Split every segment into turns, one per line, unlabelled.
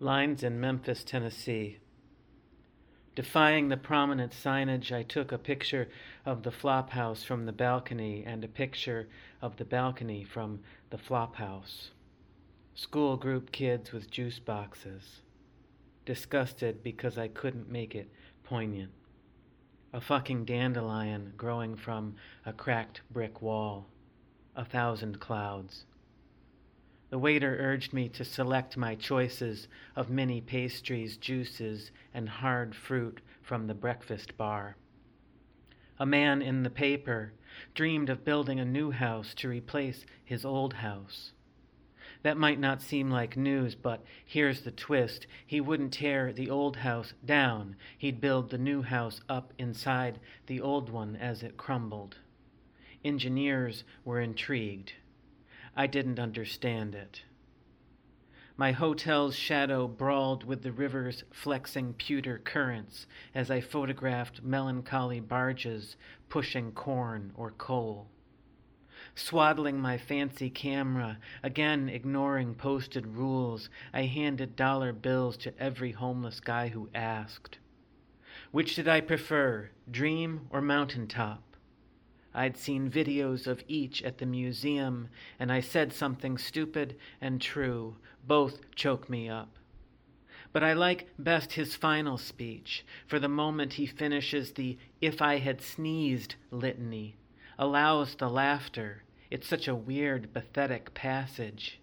Lines in Memphis, Tennessee. Defying the prominent signage, I took a picture of the flop house from the balcony and a picture of the balcony from the flop house. School group kids with juice boxes. Disgusted because I couldn't make it poignant. A fucking dandelion growing from a cracked brick wall. A thousand clouds. The waiter urged me to select my choices of many pastries, juices, and hard fruit from the breakfast bar. A man in the paper dreamed of building a new house to replace his old house. That might not seem like news, but here's the twist. He wouldn't tear the old house down, he'd build the new house up inside the old one as it crumbled. Engineers were intrigued. I didn't understand it. My hotel's shadow brawled with the river's flexing pewter currents as I photographed melancholy barges pushing corn or coal. Swaddling my fancy camera, again ignoring posted rules, I handed dollar bills to every homeless guy who asked. Which did I prefer, dream or mountaintop? I'd seen videos of each at the museum, and I said something stupid and true. Both choke me up. But I like best his final speech, for the moment he finishes the if I had sneezed litany, allows the laughter. It's such a weird, pathetic passage.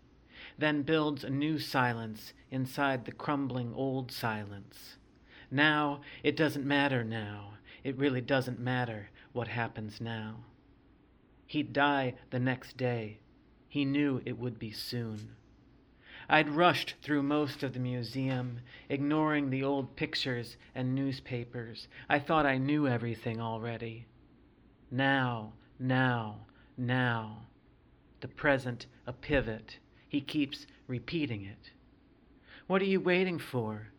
Then builds a new silence inside the crumbling old silence. Now, it doesn't matter now. It really doesn't matter what happens now. He'd die the next day. He knew it would be soon. I'd rushed through most of the museum, ignoring the old pictures and newspapers. I thought I knew everything already. Now, now, now. The present a pivot. He keeps repeating it. What are you waiting for?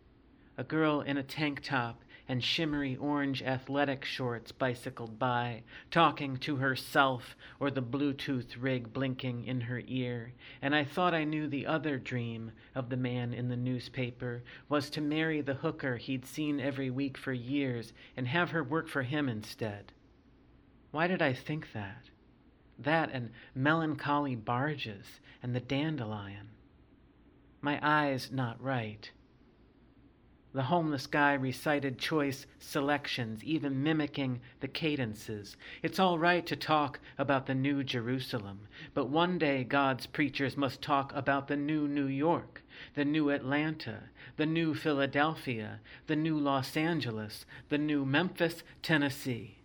A girl in a tank top and shimmery orange athletic shorts bicycled by, talking to herself or the Bluetooth rig blinking in her ear, and I thought I knew the other dream of the man in the newspaper was to marry the hooker he'd seen every week for years and have her work for him instead. Why did I think that? That and melancholy barges and the dandelion. My eyes not right. The homeless guy recited choice selections, even mimicking the cadences. It's all right to talk about the New Jerusalem, but one day God's preachers must talk about the new New York, the new Atlanta, the new Philadelphia, the new Los Angeles, the new Memphis, Tennessee.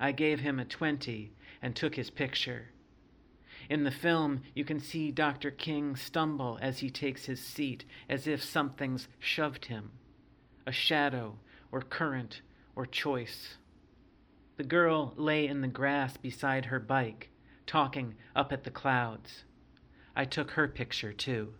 I gave him a 20 and took his picture. In the film, you can see Dr. King stumble as he takes his seat, as if something's shoved him a shadow, or current, or choice. The girl lay in the grass beside her bike, talking up at the clouds. I took her picture, too.